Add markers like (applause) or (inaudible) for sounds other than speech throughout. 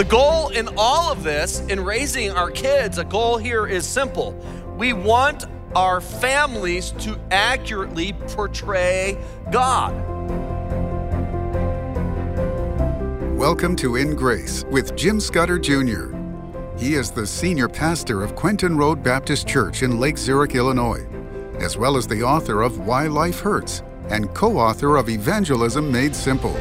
The goal in all of this, in raising our kids, a goal here is simple. We want our families to accurately portray God. Welcome to In Grace with Jim Scudder Jr. He is the senior pastor of Quentin Road Baptist Church in Lake Zurich, Illinois, as well as the author of Why Life Hurts and co author of Evangelism Made Simple.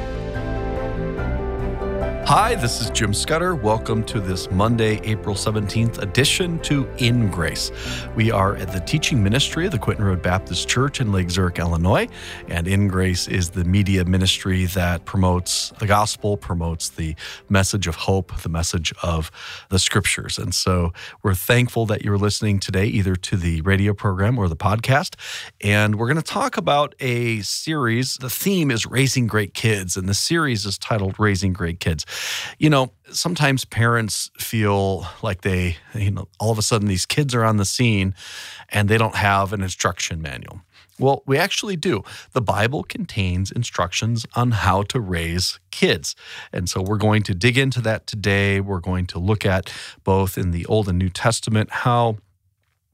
Hi, this is Jim Scudder. Welcome to this Monday, April 17th edition to In Grace. We are at the teaching ministry of the Quentin Road Baptist Church in Lake Zurich, Illinois. And In Grace is the media ministry that promotes the gospel, promotes the message of hope, the message of the scriptures. And so we're thankful that you're listening today, either to the radio program or the podcast. And we're going to talk about a series. The theme is Raising Great Kids, and the series is titled Raising Great Kids. You know, sometimes parents feel like they, you know, all of a sudden these kids are on the scene and they don't have an instruction manual. Well, we actually do. The Bible contains instructions on how to raise kids. And so we're going to dig into that today. We're going to look at both in the Old and New Testament how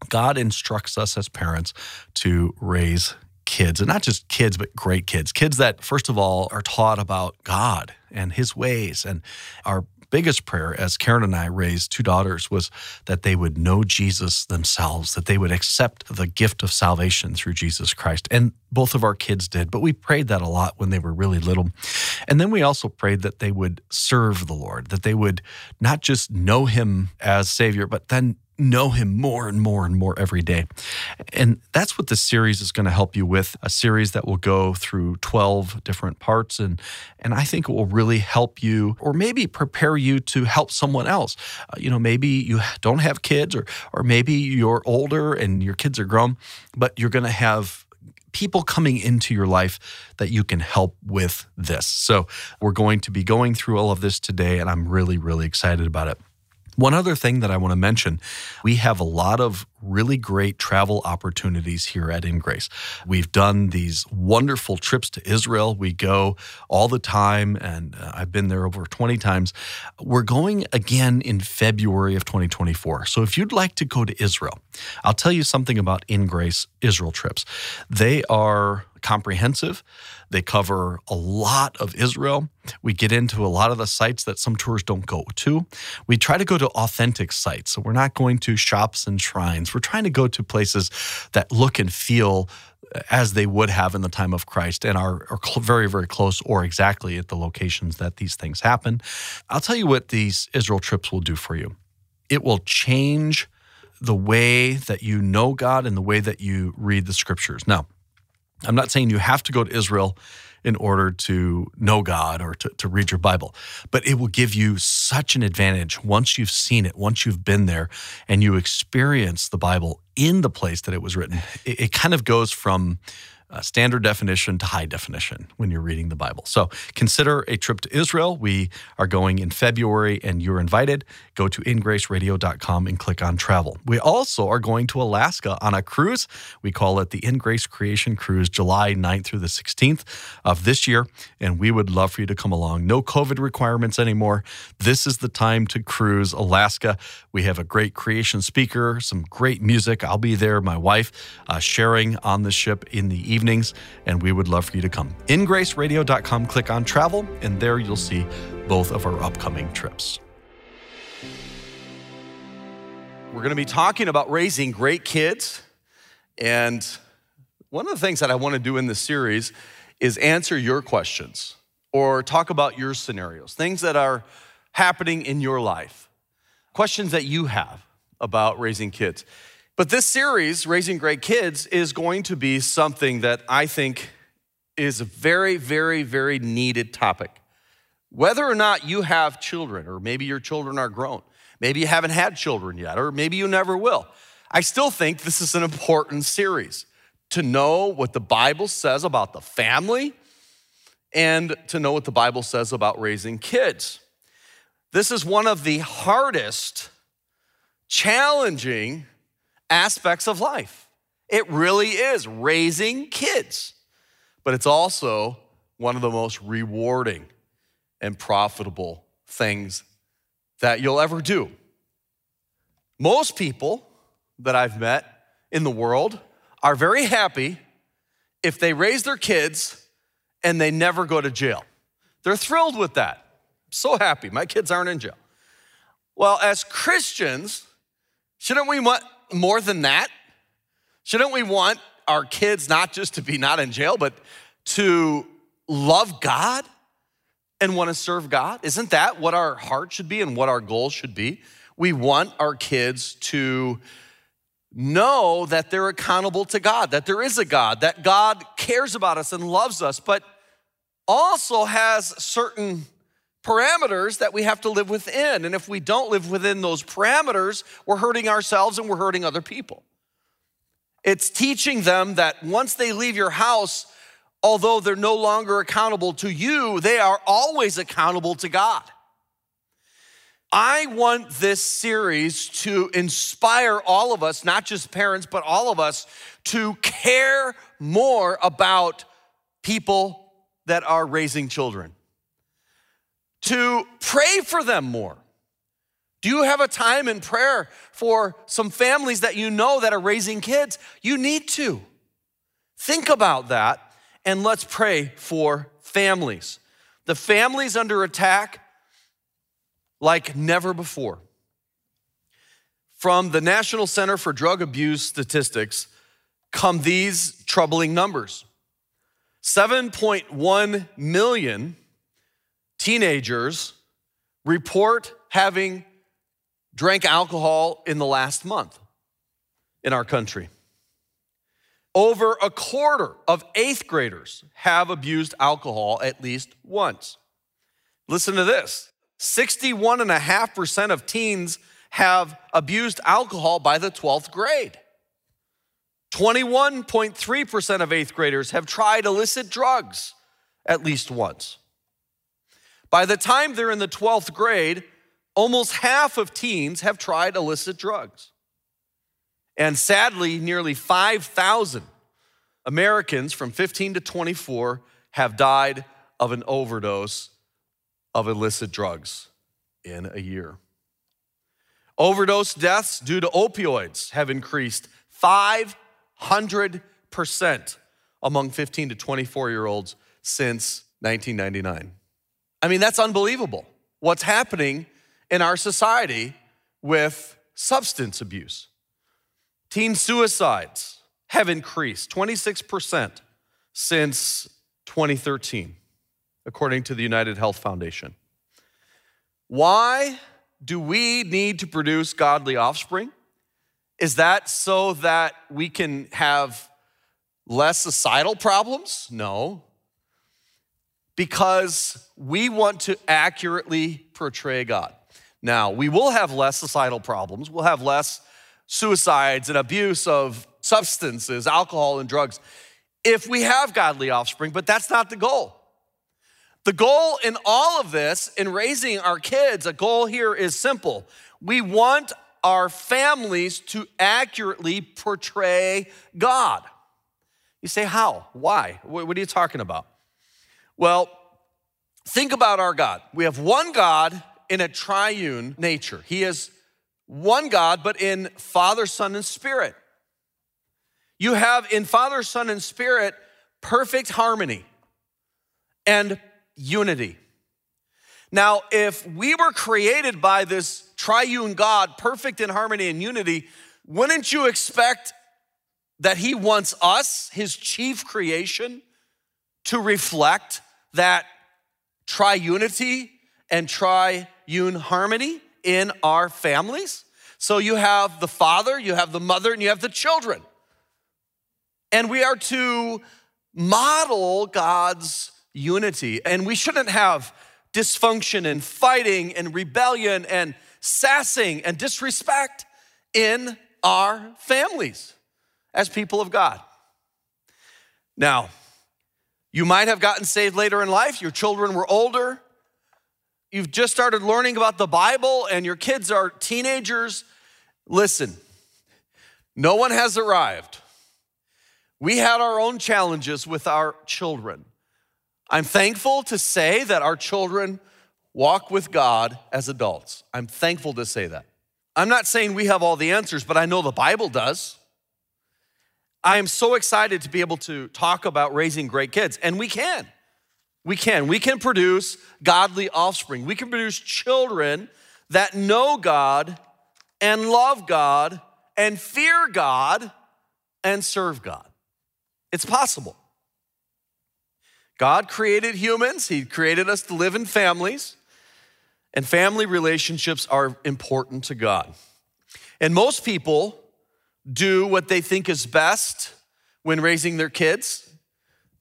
God instructs us as parents to raise kids, and not just kids, but great kids. Kids that, first of all, are taught about God and His ways. And our biggest prayer as Karen and I raised two daughters was that they would know Jesus themselves, that they would accept the gift of salvation through Jesus Christ. And both of our kids did, but we prayed that a lot when they were really little. And then we also prayed that they would serve the Lord, that they would not just know Him as Savior, but then know him more and more and more every day. And that's what this series is going to help you with, a series that will go through 12 different parts and and I think it will really help you or maybe prepare you to help someone else. Uh, you know, maybe you don't have kids or or maybe you're older and your kids are grown, but you're going to have people coming into your life that you can help with this. So, we're going to be going through all of this today and I'm really really excited about it. One other thing that I want to mention we have a lot of really great travel opportunities here at InGrace. We've done these wonderful trips to Israel. We go all the time, and uh, I've been there over 20 times. We're going again in February of 2024. So if you'd like to go to Israel, I'll tell you something about InGrace Israel trips. They are comprehensive. They cover a lot of Israel. We get into a lot of the sites that some tours don't go to. We try to go to authentic sites. So we're not going to shops and shrines. We're trying to go to places that look and feel as they would have in the time of Christ and are, are cl- very, very close or exactly at the locations that these things happen. I'll tell you what these Israel trips will do for you it will change the way that you know God and the way that you read the scriptures. Now, I'm not saying you have to go to Israel in order to know God or to, to read your Bible. But it will give you such an advantage once you've seen it, once you've been there, and you experience the Bible in the place that it was written. It, it kind of goes from uh, standard definition to high definition when you're reading the Bible. So consider a trip to Israel. We are going in February and you're invited. Go to ingraceradio.com and click on travel. We also are going to Alaska on a cruise. We call it the Ingrace Creation Cruise, July 9th through the 16th of this year. And we would love for you to come along. No COVID requirements anymore. This is the time to cruise Alaska. We have a great creation speaker, some great music. I'll be there, my wife, uh, sharing on the ship in the evenings, and we would love for you to come. InGraceRadio.com, click on travel, and there you'll see both of our upcoming trips. We're going to be talking about raising great kids. And one of the things that I want to do in this series is answer your questions or talk about your scenarios, things that are happening in your life, questions that you have about raising kids. But this series, Raising Great Kids, is going to be something that I think is a very, very, very needed topic. Whether or not you have children, or maybe your children are grown, maybe you haven't had children yet, or maybe you never will, I still think this is an important series to know what the Bible says about the family and to know what the Bible says about raising kids. This is one of the hardest, challenging, aspects of life. It really is raising kids, but it's also one of the most rewarding and profitable things that you'll ever do. Most people that I've met in the world are very happy if they raise their kids and they never go to jail. They're thrilled with that. So happy. My kids aren't in jail. Well, as Christians, shouldn't we want more than that? Shouldn't we want our kids not just to be not in jail, but to love God and want to serve God? Isn't that what our heart should be and what our goal should be? We want our kids to know that they're accountable to God, that there is a God, that God cares about us and loves us, but also has certain parameters that we have to live within. And if we don't live within those parameters, we're hurting ourselves and we're hurting other people. It's teaching them that once they leave your house, although they're no longer accountable to you, they are always accountable to God. I want this series to inspire all of us, not just parents, but all of us, to care more about people that are raising children, to pray for them more. Do you have a time in prayer for some families that you know that are raising kids? You need to. Think about that and let's pray for families. The families under attack like never before. From the National Center for Drug Abuse Statistics come these troubling numbers 7.1 million teenagers report having drank alcohol in the last month in our country. Over a quarter of eighth graders have abused alcohol at least once. Listen to this 61.5% of teens have abused alcohol by the 12th grade. 21.3% of eighth graders have tried illicit drugs at least once. By the time they're in the 12th grade, almost half of teens have tried illicit drugs. And sadly, nearly 5,000 Americans from 15 to 24 have died of an overdose of illicit drugs in a year. Overdose deaths due to opioids have increased 500% among 15 to 24 year olds since 1999. I mean, that's unbelievable what's happening in our society with substance abuse. Teen suicides have increased 26% since 2013, according to the United Health Foundation. Why do we need to produce godly offspring? Is that so that we can have less societal problems? No. Because we want to accurately portray God. Now, we will have less societal problems, we'll have less suicides and abuse of substances, alcohol, and drugs if we have godly offspring, but that's not the goal. The goal in all of this, in raising our kids, a goal here is simple. We want our families to accurately portray God. You say, how? Why? What are you talking about? Well, think about our God. We have one God in a triune nature. He is one God, but in Father, Son, and Spirit. You have in Father, Son, and Spirit perfect harmony and unity. Now, if we were created by this triune God, perfect in harmony and unity, wouldn't you expect that He wants us, His chief creation, to reflect that triunity and triune harmony in our families? So you have the father, you have the mother, and you have the children. And we are to model God's unity. And we shouldn't have dysfunction and fighting and rebellion and sassing and disrespect in our families as people of God. Now, you might have gotten saved later in life, your children were older, you've just started learning about the Bible, and your kids are teenagers. Listen, no one has arrived. We had our own challenges with our children. I'm thankful to say that our children walk with God as adults. I'm thankful to say that. I'm not saying we have all the answers, but I know the Bible does. I am so excited to be able to talk about raising great kids, and we can. We can. We can produce godly offspring. We can produce children that know God and love God and fear God and serve God. It's possible. God created humans, He created us to live in families, and family relationships are important to God. And most people do what they think is best when raising their kids.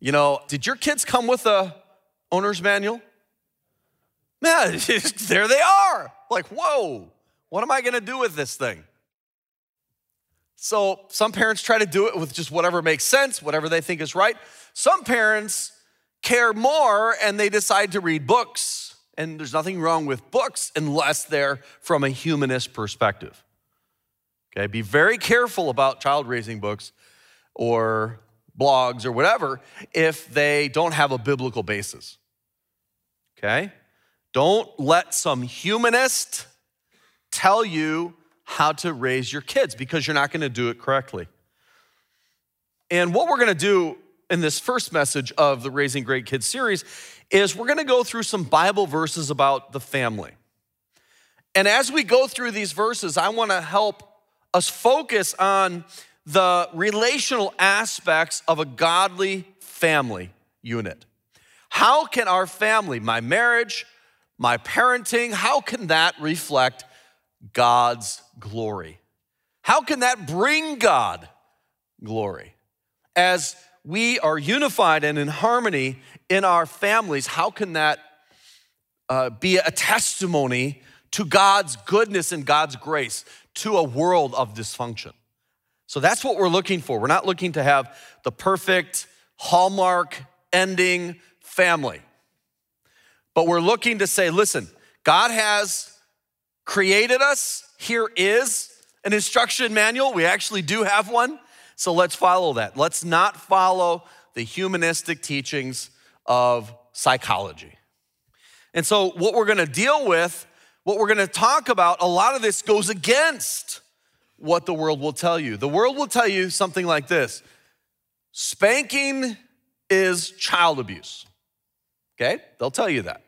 You know, did your kids come with a owner's manual? Man, (laughs) there they are. Like, whoa, what am I gonna do with this thing? So, some parents try to do it with just whatever makes sense, whatever they think is right. Some parents care more and they decide to read books. And there's nothing wrong with books unless they're from a humanist perspective. Okay, be very careful about child raising books or blogs or whatever if they don't have a biblical basis. Okay? Don't let some humanist tell you how to raise your kids because you're not going to do it correctly. And what we're going to do in this first message of the Raising Great Kids series is we're going to go through some Bible verses about the family. And as we go through these verses, I want to help us focus on the relational aspects of a godly family unit. How can our family, my marriage, my parenting, how can that reflect God's glory? How can that bring God glory? As we are unified and in harmony in our families, how can that uh, be a testimony to God's goodness and God's grace to a world of dysfunction? So that's what we're looking for. We're not looking to have the perfect hallmark ending family, but we're looking to say, listen, God has created us. Here is an instruction manual. We actually do have one. So let's follow that. Let's not follow the humanistic teachings of psychology. And so, what we're gonna deal with, what we're gonna talk about, a lot of this goes against what the world will tell you. The world will tell you something like this spanking is child abuse. Okay? They'll tell you that.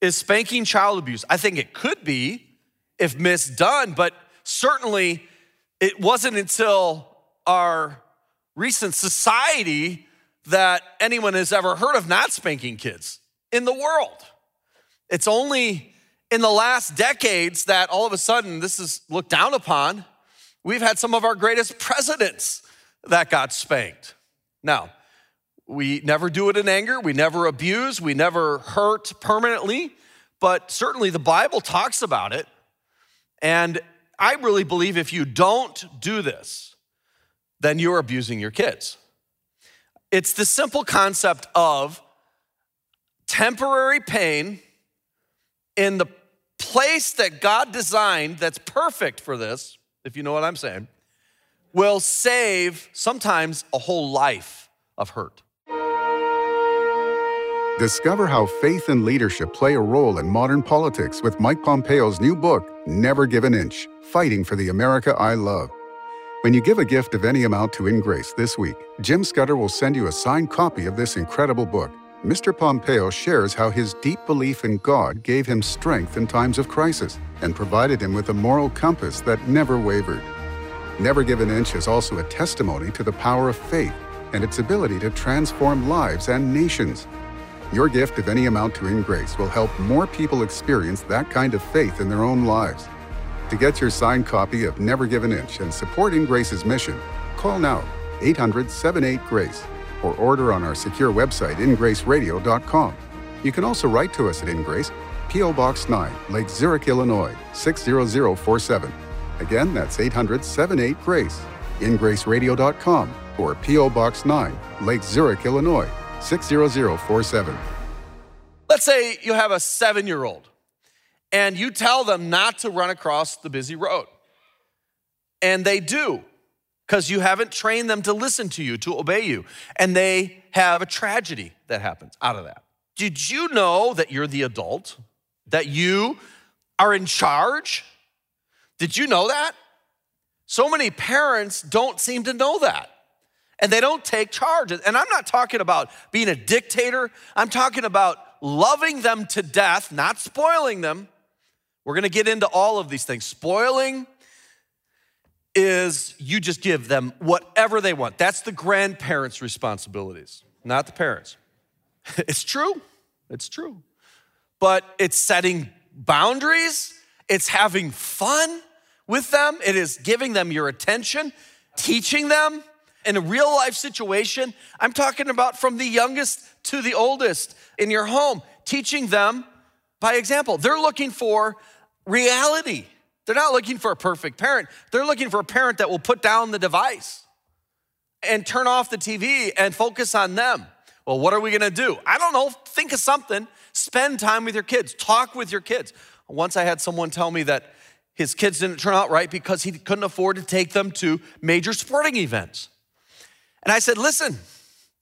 Is spanking child abuse? I think it could be if misdone, but certainly it wasn't until our recent society that anyone has ever heard of not spanking kids in the world. It's only in the last decades that all of a sudden this is looked down upon. We've had some of our greatest presidents that got spanked. Now, we never do it in anger, we never abuse, we never hurt permanently, but certainly the Bible talks about it. And I really believe if you don't do this, then you're abusing your kids. It's the simple concept of temporary pain in the place that God designed that's perfect for this, if you know what I'm saying, will save sometimes a whole life of hurt. Discover how faith and leadership play a role in modern politics with Mike Pompeo's new book, Never Give an Inch Fighting for the America I Love. When you give a gift of any amount to InGrace this week, Jim Scudder will send you a signed copy of this incredible book. Mr. Pompeo shares how his deep belief in God gave him strength in times of crisis and provided him with a moral compass that never wavered. Never Give an Inch is also a testimony to the power of faith and its ability to transform lives and nations. Your gift of any amount to InGrace will help more people experience that kind of faith in their own lives. To get your signed copy of Never Give an Inch and support InGrace's mission, call now 800 78 Grace or order on our secure website, ingraceradio.com. You can also write to us at InGrace, P.O. Box 9, Lake Zurich, Illinois 60047. Again, that's 800 78 Grace, ingraceradio.com or P.O. Box 9, Lake Zurich, Illinois 60047. Let's say you have a seven year old and you tell them not to run across the busy road. And they do because you haven't trained them to listen to you, to obey you. And they have a tragedy that happens out of that. Did you know that you're the adult? That you are in charge? Did you know that? So many parents don't seem to know that. And they don't take charge. And I'm not talking about being a dictator, I'm talking about loving them to death, not spoiling them. We're gonna get into all of these things. Spoiling is you just give them whatever they want. That's the grandparents' responsibilities, not the parents. (laughs) It's true, it's true. But it's setting boundaries, it's having fun with them, it is giving them your attention, teaching them in a real life situation. I'm talking about from the youngest to the oldest in your home, teaching them by example. They're looking for reality. They're not looking for a perfect parent. They're looking for a parent that will put down the device and turn off the TV and focus on them. Well, what are we gonna do? I don't know. Think of something. Spend time with your kids, talk with your kids. Once I had someone tell me that his kids didn't turn out right because he couldn't afford to take them to major sporting events. And I said, listen,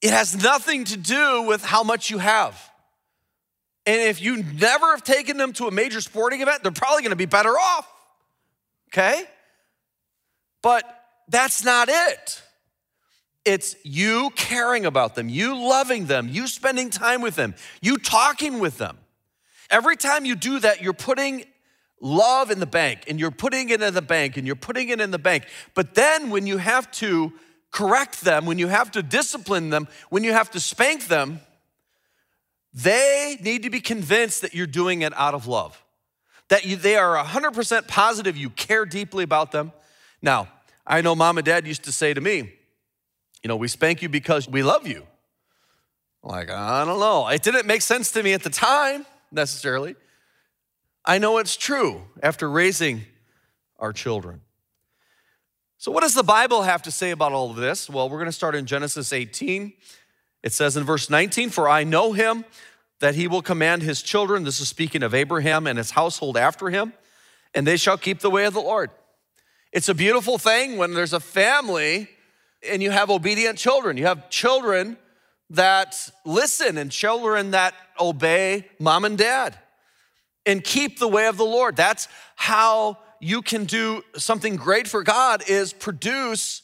it has nothing to do with how much you have. And if you never have taken them to a major sporting event, they're probably gonna be better off. Okay? But that's not it. It's you caring about them, you loving them, you spending time with them, you talking with them. Every time you do that, you're putting love in the bank and you're putting it in the bank and you're putting it in the bank. But then when you have to correct them, when you have to discipline them, when you have to spank them, they need to be convinced that you're doing it out of love, that you, they are 100% positive you care deeply about them. Now, I know mom and dad used to say to me, you know, we spank you because we love you. Like, I don't know. It didn't make sense to me at the time necessarily. I know it's true after raising our children. So, what does the Bible have to say about all of this? Well, we're going to start in Genesis 18. It says in verse 19, For I know him that he will command his children, this is speaking of Abraham and his household after him, and they shall keep the way of the Lord. It's a beautiful thing when there's a family and you have obedient children. You have children that listen and children that obey mom and dad and keep the way of the Lord. That's how you can do something great for God is produce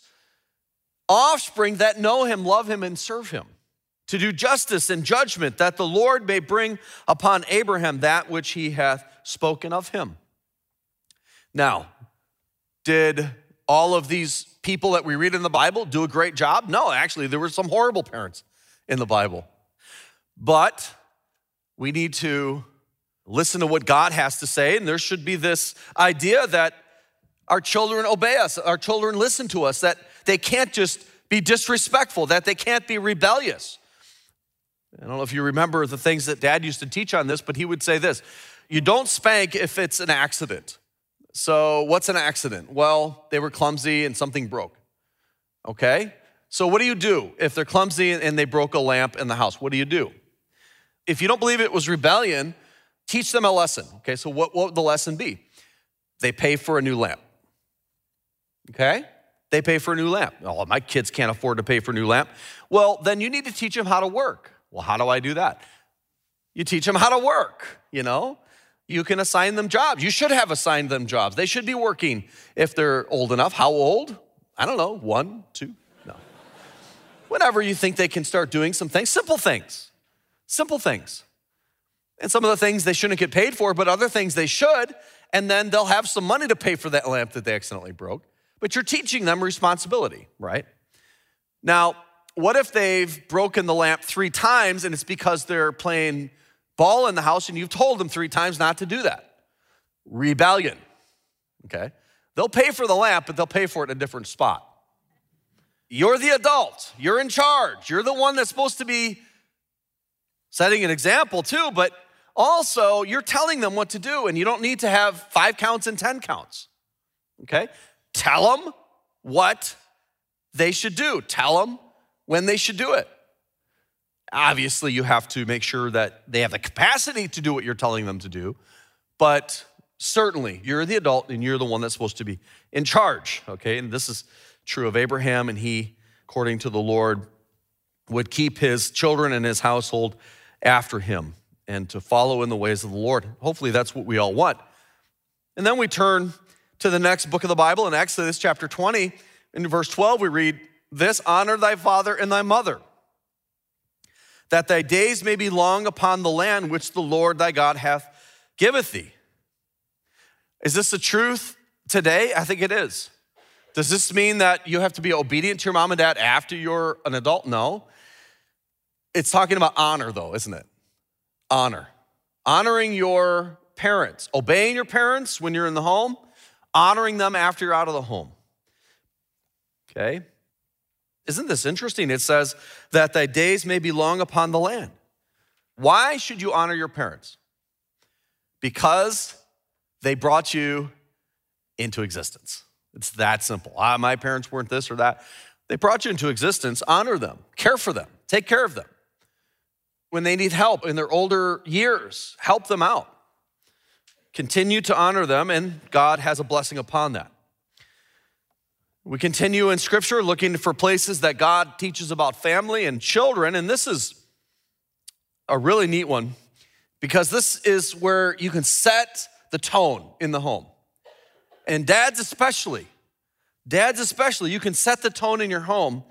offspring that know him, love him and serve him. To do justice and judgment that the Lord may bring upon Abraham that which he hath spoken of him. Now, did all of these people that we read in the Bible do a great job? No, actually, there were some horrible parents in the Bible. But we need to listen to what God has to say, and there should be this idea that our children obey us, our children listen to us, that they can't just be disrespectful, that they can't be rebellious. I don't know if you remember the things that dad used to teach on this, but he would say this you don't spank if it's an accident. So, what's an accident? Well, they were clumsy and something broke. Okay? So, what do you do if they're clumsy and they broke a lamp in the house? What do you do? If you don't believe it was rebellion, teach them a lesson. Okay, so what, what would the lesson be? They pay for a new lamp. Okay? They pay for a new lamp. Oh, my kids can't afford to pay for a new lamp. Well, then you need to teach them how to work. Well, how do I do that? You teach them how to work, you know? You can assign them jobs. You should have assigned them jobs. They should be working if they're old enough. How old? I don't know, one, two, no. Whenever you think they can start doing some things, simple things, simple things. And some of the things they shouldn't get paid for, but other things they should. And then they'll have some money to pay for that lamp that they accidentally broke. But you're teaching them responsibility, right? Now, what if they've broken the lamp three times and it's because they're playing ball in the house and you've told them three times not to do that? Rebellion, okay? They'll pay for the lamp, but they'll pay for it in a different spot. You're the adult, you're in charge, you're the one that's supposed to be setting an example too, but also you're telling them what to do, and you don't need to have five counts and 10 counts, okay? Tell them what they should do, tell them when they should do it. Obviously, you have to make sure that they have the capacity to do what you're telling them to do, but certainly you're the adult and you're the one that's supposed to be in charge, okay? And this is true of Abraham, and he, according to the Lord, would keep his children and his household after him and to follow in the ways of the Lord. Hopefully, that's what we all want. And then we turn to the next book of the Bible in Exodus chapter 20. In verse 12, we read this Honor thy father and thy mother, that thy days may be long upon the land which the Lord thy God hath giveth thee. Is this the truth today? I think it is. Does this mean that you have to be obedient to your mom and dad after you're an adult? No. It's talking about honor, though, isn't it? Honor. Honoring your parents, obeying your parents when you're in the home, honoring them after you're out of the home. Okay? Isn't this interesting? It says that thy days may be long upon the land. Why should you honor your parents? Because they brought you into existence. It's that simple. Ah, my parents weren't this or that. They brought you into existence. Honor them, care for them, take care of them. When they need help in their older years, help them out. Continue to honor them, and God has a blessing upon that. We continue in scripture looking for places that God teaches about family and children, and this is a really neat one because this is where you can set the tone in the home. And dads, especially, dads, especially, you can set the tone in your home.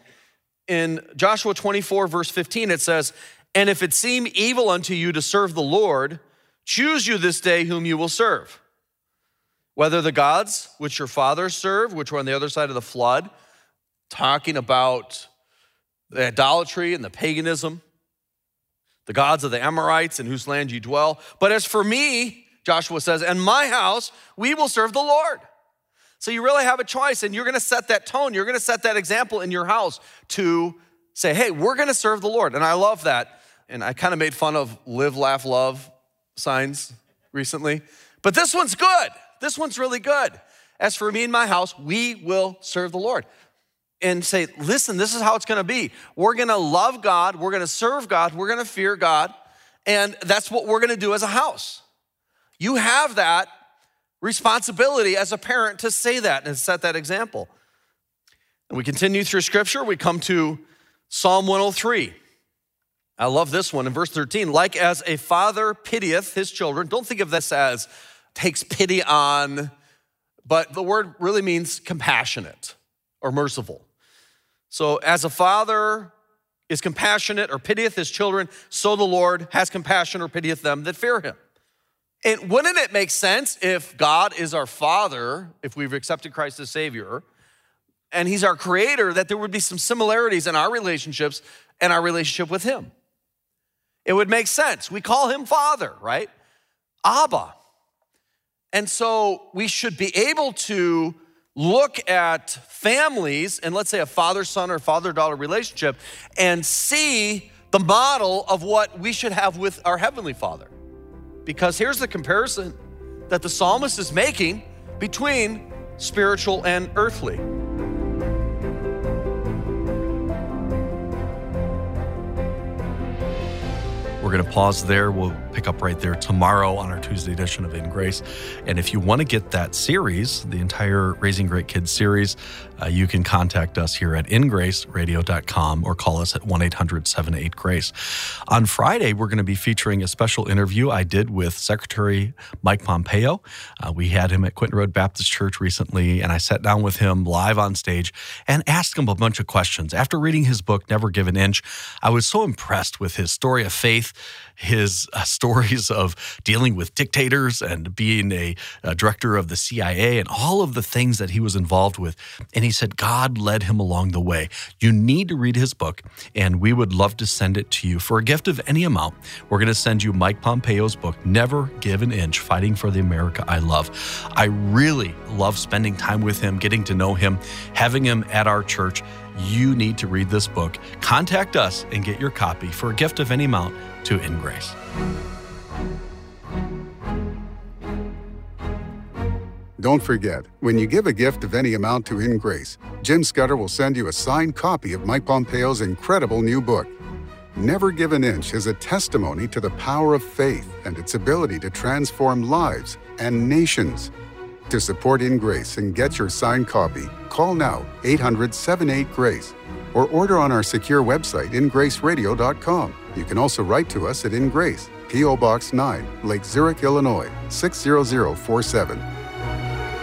In Joshua 24, verse 15, it says, And if it seem evil unto you to serve the Lord, choose you this day whom you will serve whether the gods which your fathers served, which were on the other side of the flood, talking about the idolatry and the paganism, the gods of the Amorites in whose land you dwell. But as for me, Joshua says, and my house, we will serve the Lord. So you really have a choice, and you're gonna set that tone, you're gonna set that example in your house to say, hey, we're gonna serve the Lord. And I love that. And I kind of made fun of live, laugh, love signs recently, but this one's good. This one's really good. As for me and my house, we will serve the Lord. And say, listen, this is how it's gonna be. We're gonna love God, we're gonna serve God, we're gonna fear God, and that's what we're gonna do as a house. You have that responsibility as a parent to say that and set that example. And we continue through scripture, we come to Psalm 103. I love this one in verse 13. Like as a father pitieth his children, don't think of this as takes pity on, but the word really means compassionate or merciful. So, as a father is compassionate or pitieth his children, so the Lord has compassion or pitieth them that fear him. And wouldn't it make sense if God is our father, if we've accepted Christ as Savior, and he's our creator, that there would be some similarities in our relationships and our relationship with him? It would make sense. We call him Father, right? Abba. And so we should be able to look at families and let's say a father son or father daughter relationship and see the model of what we should have with our heavenly father. Because here's the comparison that the psalmist is making between spiritual and earthly. We're going to pause there. We'll pick up right there tomorrow on our Tuesday edition of In Grace. And if you want to get that series, the entire Raising Great Kids series, uh, you can contact us here at ingraceradio.com or call us at 1 800 78 Grace. On Friday, we're going to be featuring a special interview I did with Secretary Mike Pompeo. Uh, we had him at Quentin Road Baptist Church recently, and I sat down with him live on stage and asked him a bunch of questions. After reading his book, Never Give an Inch, I was so impressed with his story of faith his uh, stories of dealing with dictators and being a, a, director of the CIA and all of the things that he was involved with. And he said God led him along the way. You need to read his book, and we would love to send it to you for a gift of any amount. We're going to send you Mike Pompeo's book, Never Give an Inch Fighting for the America I Love. I really love spending time with him, getting to know him, having him at our church. You need to read this book. Contact us and get your copy for a gift of any amount to In Grace. Don't forget, when you give a gift of any amount to In Grace, Jim Scudder will send you a signed copy of Mike Pompeo's incredible new book. Never Give an Inch is a testimony to the power of faith and its ability to transform lives and nations. To support In Grace and get your signed copy, call now 800 78 Grace or order on our secure website, ingraceradio.com. You can also write to us at In Grace, P.O. Box 9, Lake Zurich, Illinois 60047.